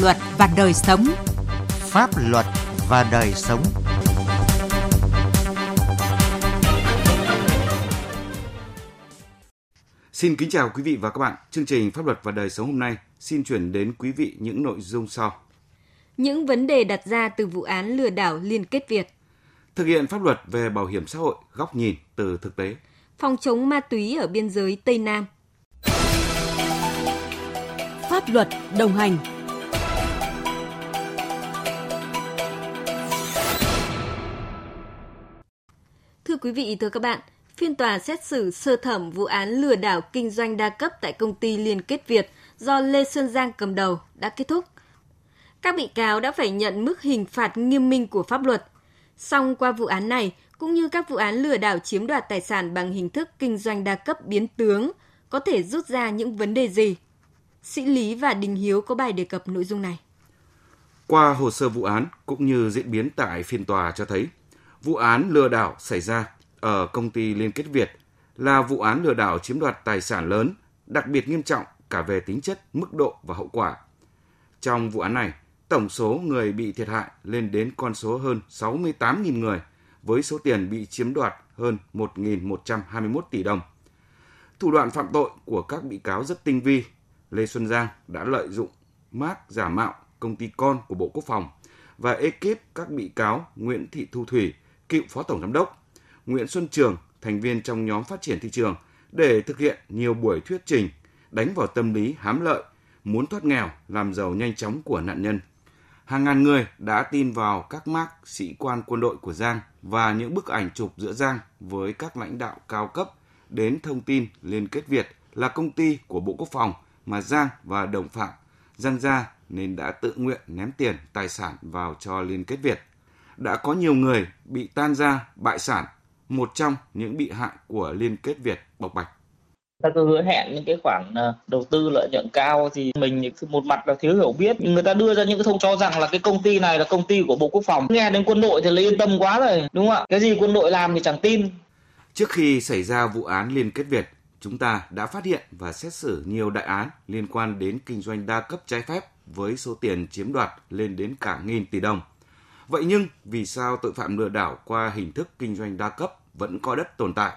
luật và đời sống. Pháp luật và đời sống. Xin kính chào quý vị và các bạn. Chương trình Pháp luật và đời sống hôm nay xin chuyển đến quý vị những nội dung sau. Những vấn đề đặt ra từ vụ án lừa đảo Liên kết Việt. Thực hiện pháp luật về bảo hiểm xã hội, góc nhìn từ thực tế. Phòng chống ma túy ở biên giới Tây Nam. Pháp luật đồng hành. Quý vị, thưa các bạn, phiên tòa xét xử sơ thẩm vụ án lừa đảo kinh doanh đa cấp tại công ty Liên kết Việt do Lê Xuân Giang cầm đầu đã kết thúc. Các bị cáo đã phải nhận mức hình phạt nghiêm minh của pháp luật. Song qua vụ án này, cũng như các vụ án lừa đảo chiếm đoạt tài sản bằng hình thức kinh doanh đa cấp biến tướng, có thể rút ra những vấn đề gì? Sĩ Lý và Đình Hiếu có bài đề cập nội dung này. Qua hồ sơ vụ án cũng như diễn biến tại phiên tòa cho thấy, vụ án lừa đảo xảy ra ở công ty Liên kết Việt là vụ án lừa đảo chiếm đoạt tài sản lớn, đặc biệt nghiêm trọng cả về tính chất, mức độ và hậu quả. Trong vụ án này, tổng số người bị thiệt hại lên đến con số hơn 68.000 người, với số tiền bị chiếm đoạt hơn 1.121 tỷ đồng. Thủ đoạn phạm tội của các bị cáo rất tinh vi. Lê Xuân Giang đã lợi dụng mác giả mạo công ty con của Bộ Quốc phòng và ekip các bị cáo Nguyễn Thị Thu Thủy, cựu phó tổng giám đốc, Nguyễn Xuân Trường, thành viên trong nhóm phát triển thị trường để thực hiện nhiều buổi thuyết trình đánh vào tâm lý hám lợi, muốn thoát nghèo, làm giàu nhanh chóng của nạn nhân. Hàng ngàn người đã tin vào các mác sĩ quan quân đội của Giang và những bức ảnh chụp giữa Giang với các lãnh đạo cao cấp đến thông tin Liên kết Việt là công ty của Bộ Quốc phòng mà Giang và đồng phạm Giang ra nên đã tự nguyện ném tiền tài sản vào cho Liên kết Việt. Đã có nhiều người bị tan ra bại sản, một trong những bị hại của Liên kết Việt bộc bạch. Ta cứ hứa hẹn những cái khoản ờ, đầu tư lợi nhuận cao thì mình một mặt là thiếu hiểu biết. Người ta đưa ra những cái thông cho rằng là cái công ty này là công ty của bộ quốc phòng. Nghe đến quân đội thì lấy yên tâm quá rồi đúng không ạ? Cái gì quân đội làm thì chẳng tin. Trước khi xảy ra vụ án liên kết việt chúng ta đã phát hiện và xét xử nhiều đại án liên quan đến kinh doanh đa cấp trái phép với số tiền chiếm đoạt lên đến cả nghìn tỷ đồng. Vậy nhưng vì sao tội phạm lừa đảo qua hình thức kinh doanh đa cấp vẫn có đất tồn tại?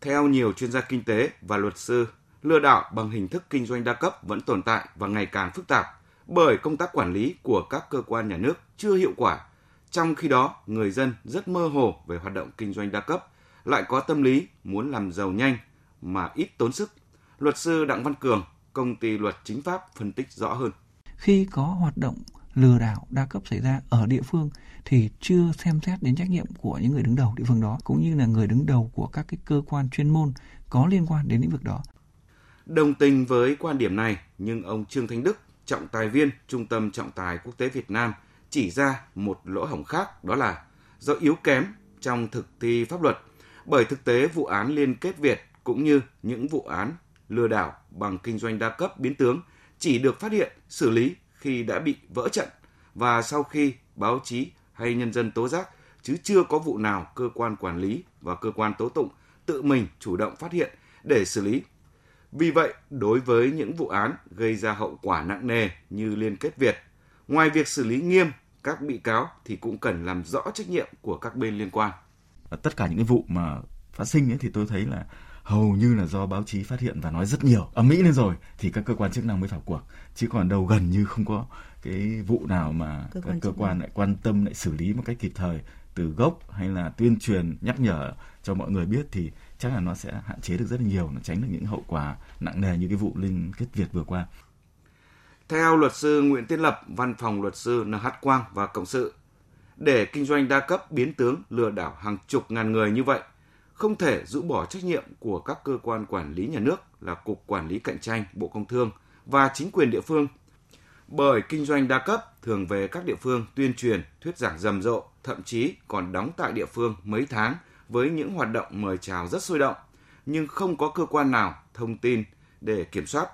Theo nhiều chuyên gia kinh tế và luật sư, lừa đảo bằng hình thức kinh doanh đa cấp vẫn tồn tại và ngày càng phức tạp bởi công tác quản lý của các cơ quan nhà nước chưa hiệu quả. Trong khi đó, người dân rất mơ hồ về hoạt động kinh doanh đa cấp, lại có tâm lý muốn làm giàu nhanh mà ít tốn sức. Luật sư Đặng Văn Cường, công ty luật chính pháp phân tích rõ hơn. Khi có hoạt động lừa đảo đa cấp xảy ra ở địa phương thì chưa xem xét đến trách nhiệm của những người đứng đầu địa phương đó cũng như là người đứng đầu của các cái cơ quan chuyên môn có liên quan đến lĩnh vực đó. Đồng tình với quan điểm này, nhưng ông Trương Thanh Đức, trọng tài viên Trung tâm Trọng tài Quốc tế Việt Nam chỉ ra một lỗ hổng khác đó là do yếu kém trong thực thi pháp luật bởi thực tế vụ án liên kết Việt cũng như những vụ án lừa đảo bằng kinh doanh đa cấp biến tướng chỉ được phát hiện, xử lý khi đã bị vỡ trận và sau khi báo chí hay nhân dân tố giác chứ chưa có vụ nào cơ quan quản lý và cơ quan tố tụng tự mình chủ động phát hiện để xử lý. Vì vậy, đối với những vụ án gây ra hậu quả nặng nề như Liên kết Việt, ngoài việc xử lý nghiêm các bị cáo thì cũng cần làm rõ trách nhiệm của các bên liên quan. Tất cả những cái vụ mà phát sinh ấy thì tôi thấy là hầu như là do báo chí phát hiện và nói rất nhiều. Ở Mỹ lên rồi thì các cơ quan chức năng mới vào cuộc. Chứ còn đâu gần như không có cái vụ nào mà cơ quan các cơ quan lại quan tâm lại xử lý một cách kịp thời từ gốc hay là tuyên truyền nhắc nhở cho mọi người biết thì chắc là nó sẽ hạn chế được rất là nhiều nó tránh được những hậu quả nặng nề như cái vụ liên kết Việt vừa qua. Theo luật sư Nguyễn Tiến Lập, văn phòng luật sư NH Quang và Cộng sự, để kinh doanh đa cấp biến tướng lừa đảo hàng chục ngàn người như vậy không thể rũ bỏ trách nhiệm của các cơ quan quản lý nhà nước là Cục Quản lý Cạnh tranh, Bộ Công Thương và chính quyền địa phương. Bởi kinh doanh đa cấp thường về các địa phương tuyên truyền, thuyết giảng rầm rộ, thậm chí còn đóng tại địa phương mấy tháng với những hoạt động mời chào rất sôi động, nhưng không có cơ quan nào thông tin để kiểm soát.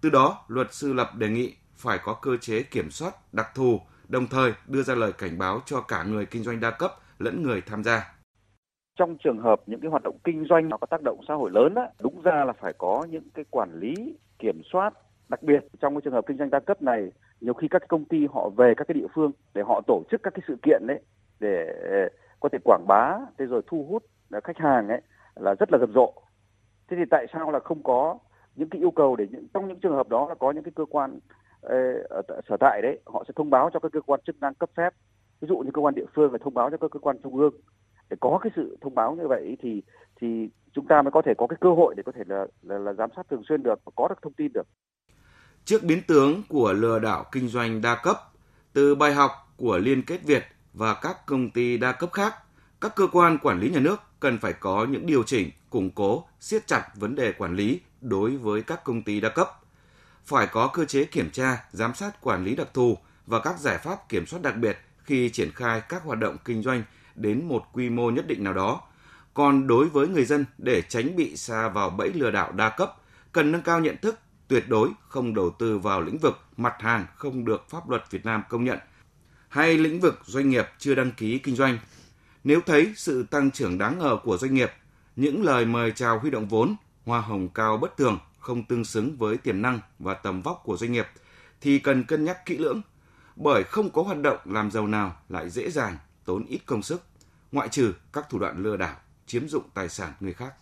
Từ đó, luật sư Lập đề nghị phải có cơ chế kiểm soát đặc thù, đồng thời đưa ra lời cảnh báo cho cả người kinh doanh đa cấp lẫn người tham gia trong trường hợp những cái hoạt động kinh doanh nó có tác động xã hội lớn á, đúng ra là phải có những cái quản lý kiểm soát. Đặc biệt trong cái trường hợp kinh doanh đa cấp này nhiều khi các cái công ty họ về các cái địa phương để họ tổ chức các cái sự kiện đấy để ờ, có thể quảng bá thế rồi thu hút ờ, khách hàng ấy là rất là rầm rộ. Thế thì tại sao là không có những cái yêu cầu để những trong những trường hợp đó là có những cái cơ quan ờ, ở sở tại đấy họ sẽ thông báo cho các cơ quan chức năng cấp phép. Ví dụ như cơ quan địa phương phải thông báo cho các cơ quan trung ương để có cái sự thông báo như vậy thì thì chúng ta mới có thể có cái cơ hội để có thể là là, là giám sát thường xuyên được và có được thông tin được. Trước biến tướng của lừa đảo kinh doanh đa cấp, từ bài học của Liên kết Việt và các công ty đa cấp khác, các cơ quan quản lý nhà nước cần phải có những điều chỉnh, củng cố, siết chặt vấn đề quản lý đối với các công ty đa cấp. Phải có cơ chế kiểm tra, giám sát quản lý đặc thù và các giải pháp kiểm soát đặc biệt khi triển khai các hoạt động kinh doanh đến một quy mô nhất định nào đó. Còn đối với người dân để tránh bị xa vào bẫy lừa đảo đa cấp, cần nâng cao nhận thức, tuyệt đối không đầu tư vào lĩnh vực mặt hàng không được pháp luật Việt Nam công nhận hay lĩnh vực doanh nghiệp chưa đăng ký kinh doanh. Nếu thấy sự tăng trưởng đáng ngờ của doanh nghiệp, những lời mời chào huy động vốn, hoa hồng cao bất thường không tương xứng với tiềm năng và tầm vóc của doanh nghiệp thì cần cân nhắc kỹ lưỡng bởi không có hoạt động làm giàu nào lại dễ dàng, tốn ít công sức, ngoại trừ các thủ đoạn lừa đảo, chiếm dụng tài sản người khác.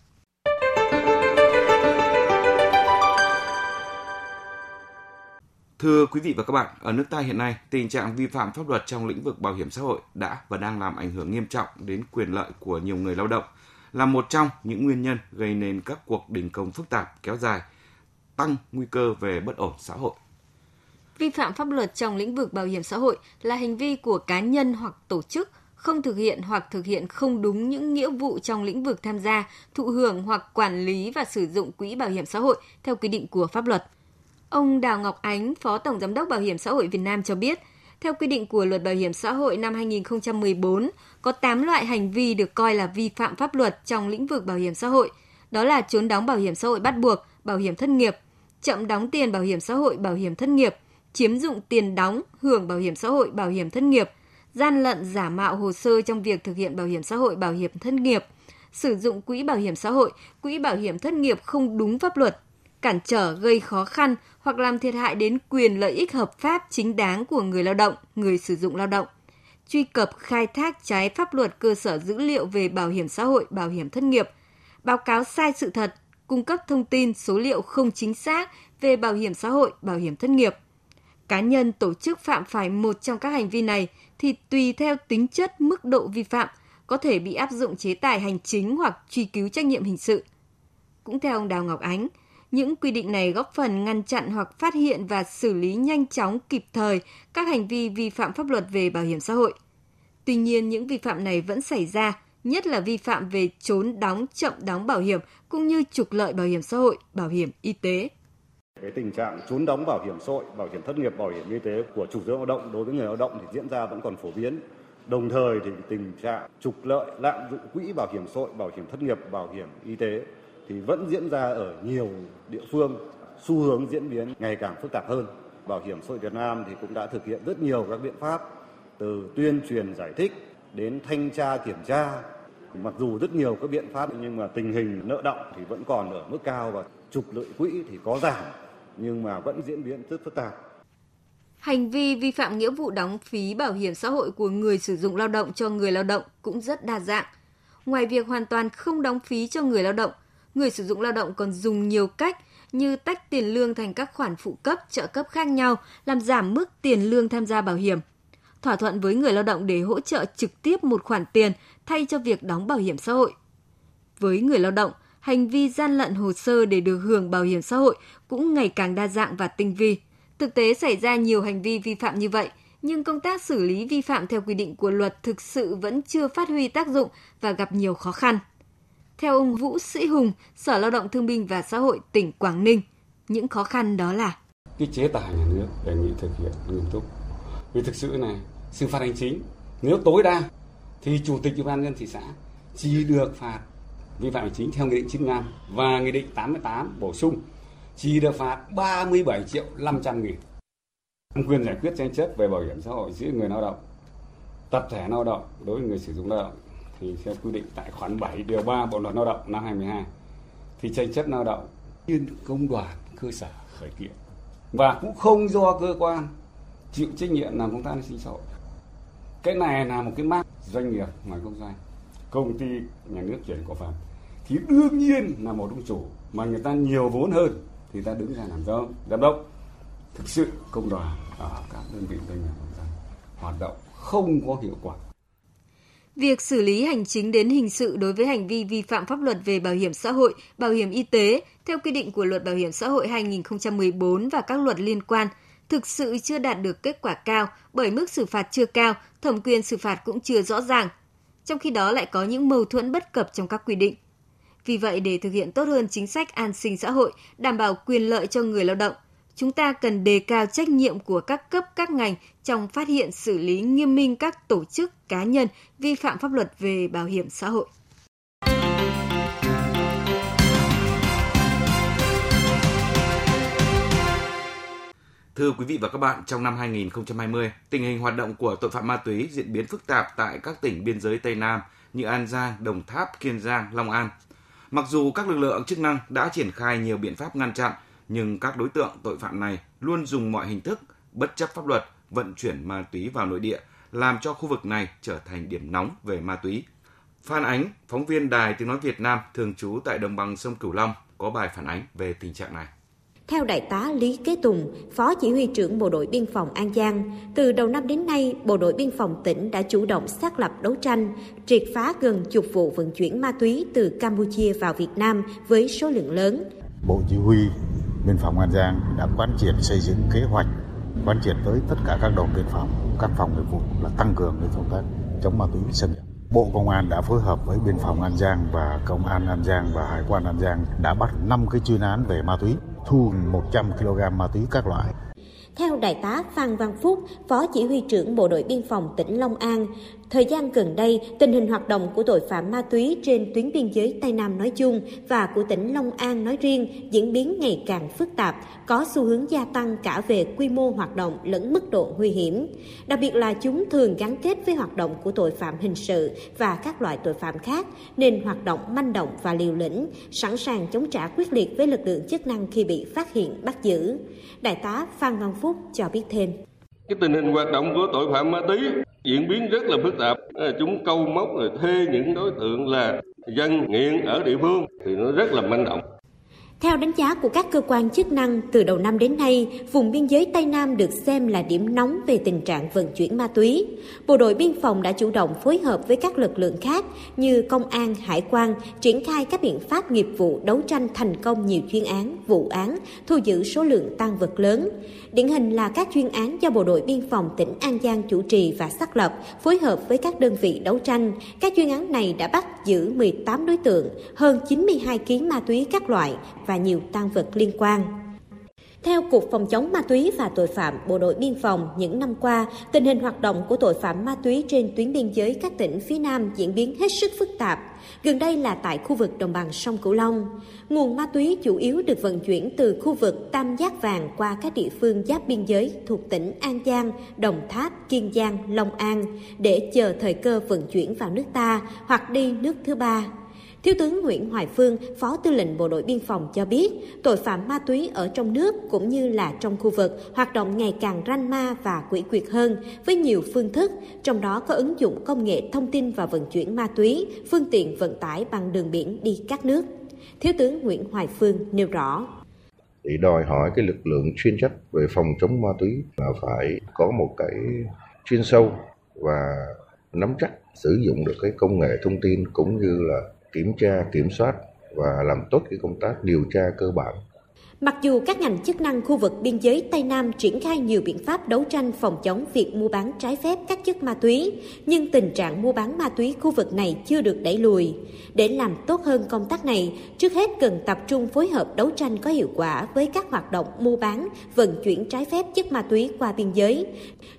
Thưa quý vị và các bạn, ở nước ta hiện nay, tình trạng vi phạm pháp luật trong lĩnh vực bảo hiểm xã hội đã và đang làm ảnh hưởng nghiêm trọng đến quyền lợi của nhiều người lao động, là một trong những nguyên nhân gây nên các cuộc đình công phức tạp kéo dài, tăng nguy cơ về bất ổn xã hội. Vi phạm pháp luật trong lĩnh vực bảo hiểm xã hội là hành vi của cá nhân hoặc tổ chức không thực hiện hoặc thực hiện không đúng những nghĩa vụ trong lĩnh vực tham gia, thụ hưởng hoặc quản lý và sử dụng quỹ bảo hiểm xã hội theo quy định của pháp luật. Ông Đào Ngọc Ánh, Phó Tổng Giám đốc Bảo hiểm xã hội Việt Nam cho biết, theo quy định của Luật Bảo hiểm xã hội năm 2014, có 8 loại hành vi được coi là vi phạm pháp luật trong lĩnh vực bảo hiểm xã hội. Đó là trốn đóng bảo hiểm xã hội bắt buộc, bảo hiểm thất nghiệp, chậm đóng tiền bảo hiểm xã hội, bảo hiểm thất nghiệp, chiếm dụng tiền đóng, hưởng bảo hiểm xã hội, bảo hiểm thất nghiệp, gian lận giả mạo hồ sơ trong việc thực hiện bảo hiểm xã hội, bảo hiểm thất nghiệp, sử dụng quỹ bảo hiểm xã hội, quỹ bảo hiểm thất nghiệp không đúng pháp luật, cản trở gây khó khăn hoặc làm thiệt hại đến quyền lợi ích hợp pháp chính đáng của người lao động, người sử dụng lao động. Truy cập khai thác trái pháp luật cơ sở dữ liệu về bảo hiểm xã hội, bảo hiểm thất nghiệp, báo cáo sai sự thật, cung cấp thông tin số liệu không chính xác về bảo hiểm xã hội, bảo hiểm thất nghiệp. Cá nhân tổ chức phạm phải một trong các hành vi này thì tùy theo tính chất mức độ vi phạm có thể bị áp dụng chế tài hành chính hoặc truy cứu trách nhiệm hình sự. Cũng theo ông Đào Ngọc Ánh, những quy định này góp phần ngăn chặn hoặc phát hiện và xử lý nhanh chóng kịp thời các hành vi vi phạm pháp luật về bảo hiểm xã hội. Tuy nhiên, những vi phạm này vẫn xảy ra, nhất là vi phạm về trốn đóng, chậm đóng bảo hiểm cũng như trục lợi bảo hiểm xã hội, bảo hiểm y tế. Cái tình trạng trốn đóng bảo hiểm xã hội, bảo hiểm thất nghiệp, bảo hiểm y tế của chủ sở lao động đối với người lao động thì diễn ra vẫn còn phổ biến. Đồng thời thì tình trạng trục lợi, lạm dụng quỹ bảo hiểm xã hội, bảo hiểm thất nghiệp, bảo hiểm y tế thì vẫn diễn ra ở nhiều địa phương, xu hướng diễn biến ngày càng phức tạp hơn. Bảo hiểm xã hội Việt Nam thì cũng đã thực hiện rất nhiều các biện pháp từ tuyên truyền giải thích đến thanh tra kiểm tra. Mặc dù rất nhiều các biện pháp nhưng mà tình hình nợ động thì vẫn còn ở mức cao và trục lợi quỹ thì có giảm nhưng mà vẫn diễn biến rất phức tạp. Hành vi vi phạm nghĩa vụ đóng phí bảo hiểm xã hội của người sử dụng lao động cho người lao động cũng rất đa dạng. Ngoài việc hoàn toàn không đóng phí cho người lao động, người sử dụng lao động còn dùng nhiều cách như tách tiền lương thành các khoản phụ cấp, trợ cấp khác nhau, làm giảm mức tiền lương tham gia bảo hiểm. Thỏa thuận với người lao động để hỗ trợ trực tiếp một khoản tiền thay cho việc đóng bảo hiểm xã hội. Với người lao động, hành vi gian lận hồ sơ để được hưởng bảo hiểm xã hội cũng ngày càng đa dạng và tinh vi. Thực tế xảy ra nhiều hành vi vi phạm như vậy, nhưng công tác xử lý vi phạm theo quy định của luật thực sự vẫn chưa phát huy tác dụng và gặp nhiều khó khăn. Theo ông Vũ Sĩ Hùng, Sở Lao động Thương binh và Xã hội tỉnh Quảng Ninh, những khó khăn đó là cái chế tài nhà nước đề nghị thực hiện nghiêm túc. Vì thực sự này, xử phạt hành chính nếu tối đa thì chủ tịch ủy ban nhân thị xã chỉ được phạt vi phạm hành chính theo nghị định 95 và nghị định 88 bổ sung chỉ được phạt 37 triệu 500 nghìn. Quyền giải quyết tranh chấp về bảo hiểm xã hội giữa người lao động, tập thể lao động đối với người sử dụng lao động thì theo quy định tại khoản 7 điều 3 Bộ luật Lao động năm 2012 thì tranh chấp lao động liên công đoàn cơ sở khởi kiện và cũng không do cơ quan chịu trách nhiệm làm công tác an sinh xã hội cái này là một cái mác doanh nghiệp ngoài công doanh công ty nhà nước chuyển cổ phần thì đương nhiên là một ông chủ mà người ta nhiều vốn hơn thì ta đứng ra làm do giám đốc thực sự công đoàn ở các đơn vị doanh nghiệp công doanh hoạt động không có hiệu quả Việc xử lý hành chính đến hình sự đối với hành vi vi phạm pháp luật về bảo hiểm xã hội, bảo hiểm y tế theo quy định của Luật Bảo hiểm xã hội 2014 và các luật liên quan thực sự chưa đạt được kết quả cao bởi mức xử phạt chưa cao, thẩm quyền xử phạt cũng chưa rõ ràng. Trong khi đó lại có những mâu thuẫn bất cập trong các quy định. Vì vậy, để thực hiện tốt hơn chính sách an sinh xã hội, đảm bảo quyền lợi cho người lao động, chúng ta cần đề cao trách nhiệm của các cấp các ngành trong phát hiện xử lý nghiêm minh các tổ chức cá nhân vi phạm pháp luật về bảo hiểm xã hội. Thưa quý vị và các bạn, trong năm 2020, tình hình hoạt động của tội phạm ma túy diễn biến phức tạp tại các tỉnh biên giới Tây Nam như An Giang, Đồng Tháp, Kiên Giang, Long An. Mặc dù các lực lượng chức năng đã triển khai nhiều biện pháp ngăn chặn, nhưng các đối tượng tội phạm này luôn dùng mọi hình thức, bất chấp pháp luật, vận chuyển ma túy vào nội địa, làm cho khu vực này trở thành điểm nóng về ma túy. Phan Ánh, phóng viên Đài Tiếng Nói Việt Nam thường trú tại đồng bằng sông Cửu Long, có bài phản ánh về tình trạng này. Theo Đại tá Lý Kế Tùng, Phó Chỉ huy trưởng Bộ đội Biên phòng An Giang, từ đầu năm đến nay, Bộ đội Biên phòng tỉnh đã chủ động xác lập đấu tranh, triệt phá gần chục vụ vận chuyển ma túy từ Campuchia vào Việt Nam với số lượng lớn. Bộ Chỉ huy Biên phòng An Giang đã quán triệt xây dựng kế hoạch, quán triệt tới tất cả các đồn biên phòng, các phòng nghiệp vụ là tăng cường công tác chống ma túy xâm nhập. Bộ Công an đã phối hợp với Biên phòng An Giang và Công an An Giang và Hải quan An Giang đã bắt 5 cái chuyên án về ma túy thu 100 kg ma túy các loại. Theo Đại tá Phan Văn Phúc, Phó Chỉ huy trưởng Bộ đội Biên phòng tỉnh Long An, thời gian gần đây, tình hình hoạt động của tội phạm ma túy trên tuyến biên giới Tây Nam nói chung và của tỉnh Long An nói riêng diễn biến ngày càng phức tạp, có xu hướng gia tăng cả về quy mô hoạt động lẫn mức độ nguy hiểm. Đặc biệt là chúng thường gắn kết với hoạt động của tội phạm hình sự và các loại tội phạm khác, nên hoạt động manh động và liều lĩnh, sẵn sàng chống trả quyết liệt với lực lượng chức năng khi bị phát hiện bắt giữ. Đại tá Phan Văn Phúc cho biết thêm. Cái tình hình hoạt động của tội phạm ma túy diễn biến rất là phức tạp. Ờ, chúng câu móc rồi thuê những đối tượng là dân nghiện ở địa phương thì nó rất là manh động. Theo đánh giá của các cơ quan chức năng, từ đầu năm đến nay, vùng biên giới Tây Nam được xem là điểm nóng về tình trạng vận chuyển ma túy. Bộ đội biên phòng đã chủ động phối hợp với các lực lượng khác như công an, hải quan, triển khai các biện pháp nghiệp vụ đấu tranh thành công nhiều chuyên án, vụ án, thu giữ số lượng tăng vật lớn. Điển hình là các chuyên án do Bộ đội biên phòng tỉnh An Giang chủ trì và xác lập, phối hợp với các đơn vị đấu tranh. Các chuyên án này đã bắt giữ 18 đối tượng, hơn 92 kg ma túy các loại và nhiều tăng vật liên quan. Theo Cục Phòng chống ma túy và tội phạm Bộ đội Biên phòng, những năm qua, tình hình hoạt động của tội phạm ma túy trên tuyến biên giới các tỉnh phía Nam diễn biến hết sức phức tạp. Gần đây là tại khu vực đồng bằng sông Cửu Long. Nguồn ma túy chủ yếu được vận chuyển từ khu vực Tam Giác Vàng qua các địa phương giáp biên giới thuộc tỉnh An Giang, Đồng Tháp, Kiên Giang, Long An để chờ thời cơ vận chuyển vào nước ta hoặc đi nước thứ ba. Thiếu tướng Nguyễn Hoài Phương, Phó Tư lệnh Bộ đội Biên phòng cho biết, tội phạm ma túy ở trong nước cũng như là trong khu vực hoạt động ngày càng ranh ma và quỷ quyệt hơn với nhiều phương thức, trong đó có ứng dụng công nghệ thông tin và vận chuyển ma túy, phương tiện vận tải bằng đường biển đi các nước. Thiếu tướng Nguyễn Hoài Phương nêu rõ thì đòi hỏi cái lực lượng chuyên trách về phòng chống ma túy là phải có một cái chuyên sâu và nắm chắc sử dụng được cái công nghệ thông tin cũng như là kiểm tra kiểm soát và làm tốt cái công tác điều tra cơ bản. Mặc dù các ngành chức năng khu vực biên giới Tây Nam triển khai nhiều biện pháp đấu tranh phòng chống việc mua bán trái phép các chất ma túy, nhưng tình trạng mua bán ma túy khu vực này chưa được đẩy lùi. Để làm tốt hơn công tác này, trước hết cần tập trung phối hợp đấu tranh có hiệu quả với các hoạt động mua bán, vận chuyển trái phép chất ma túy qua biên giới.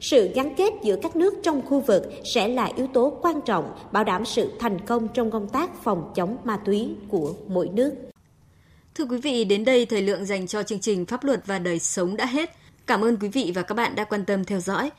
Sự gắn kết giữa các nước trong khu vực sẽ là yếu tố quan trọng bảo đảm sự thành công trong công tác phòng chống ma túy của mỗi nước. Thưa quý vị, đến đây thời lượng dành cho chương trình Pháp luật và đời sống đã hết. Cảm ơn quý vị và các bạn đã quan tâm theo dõi.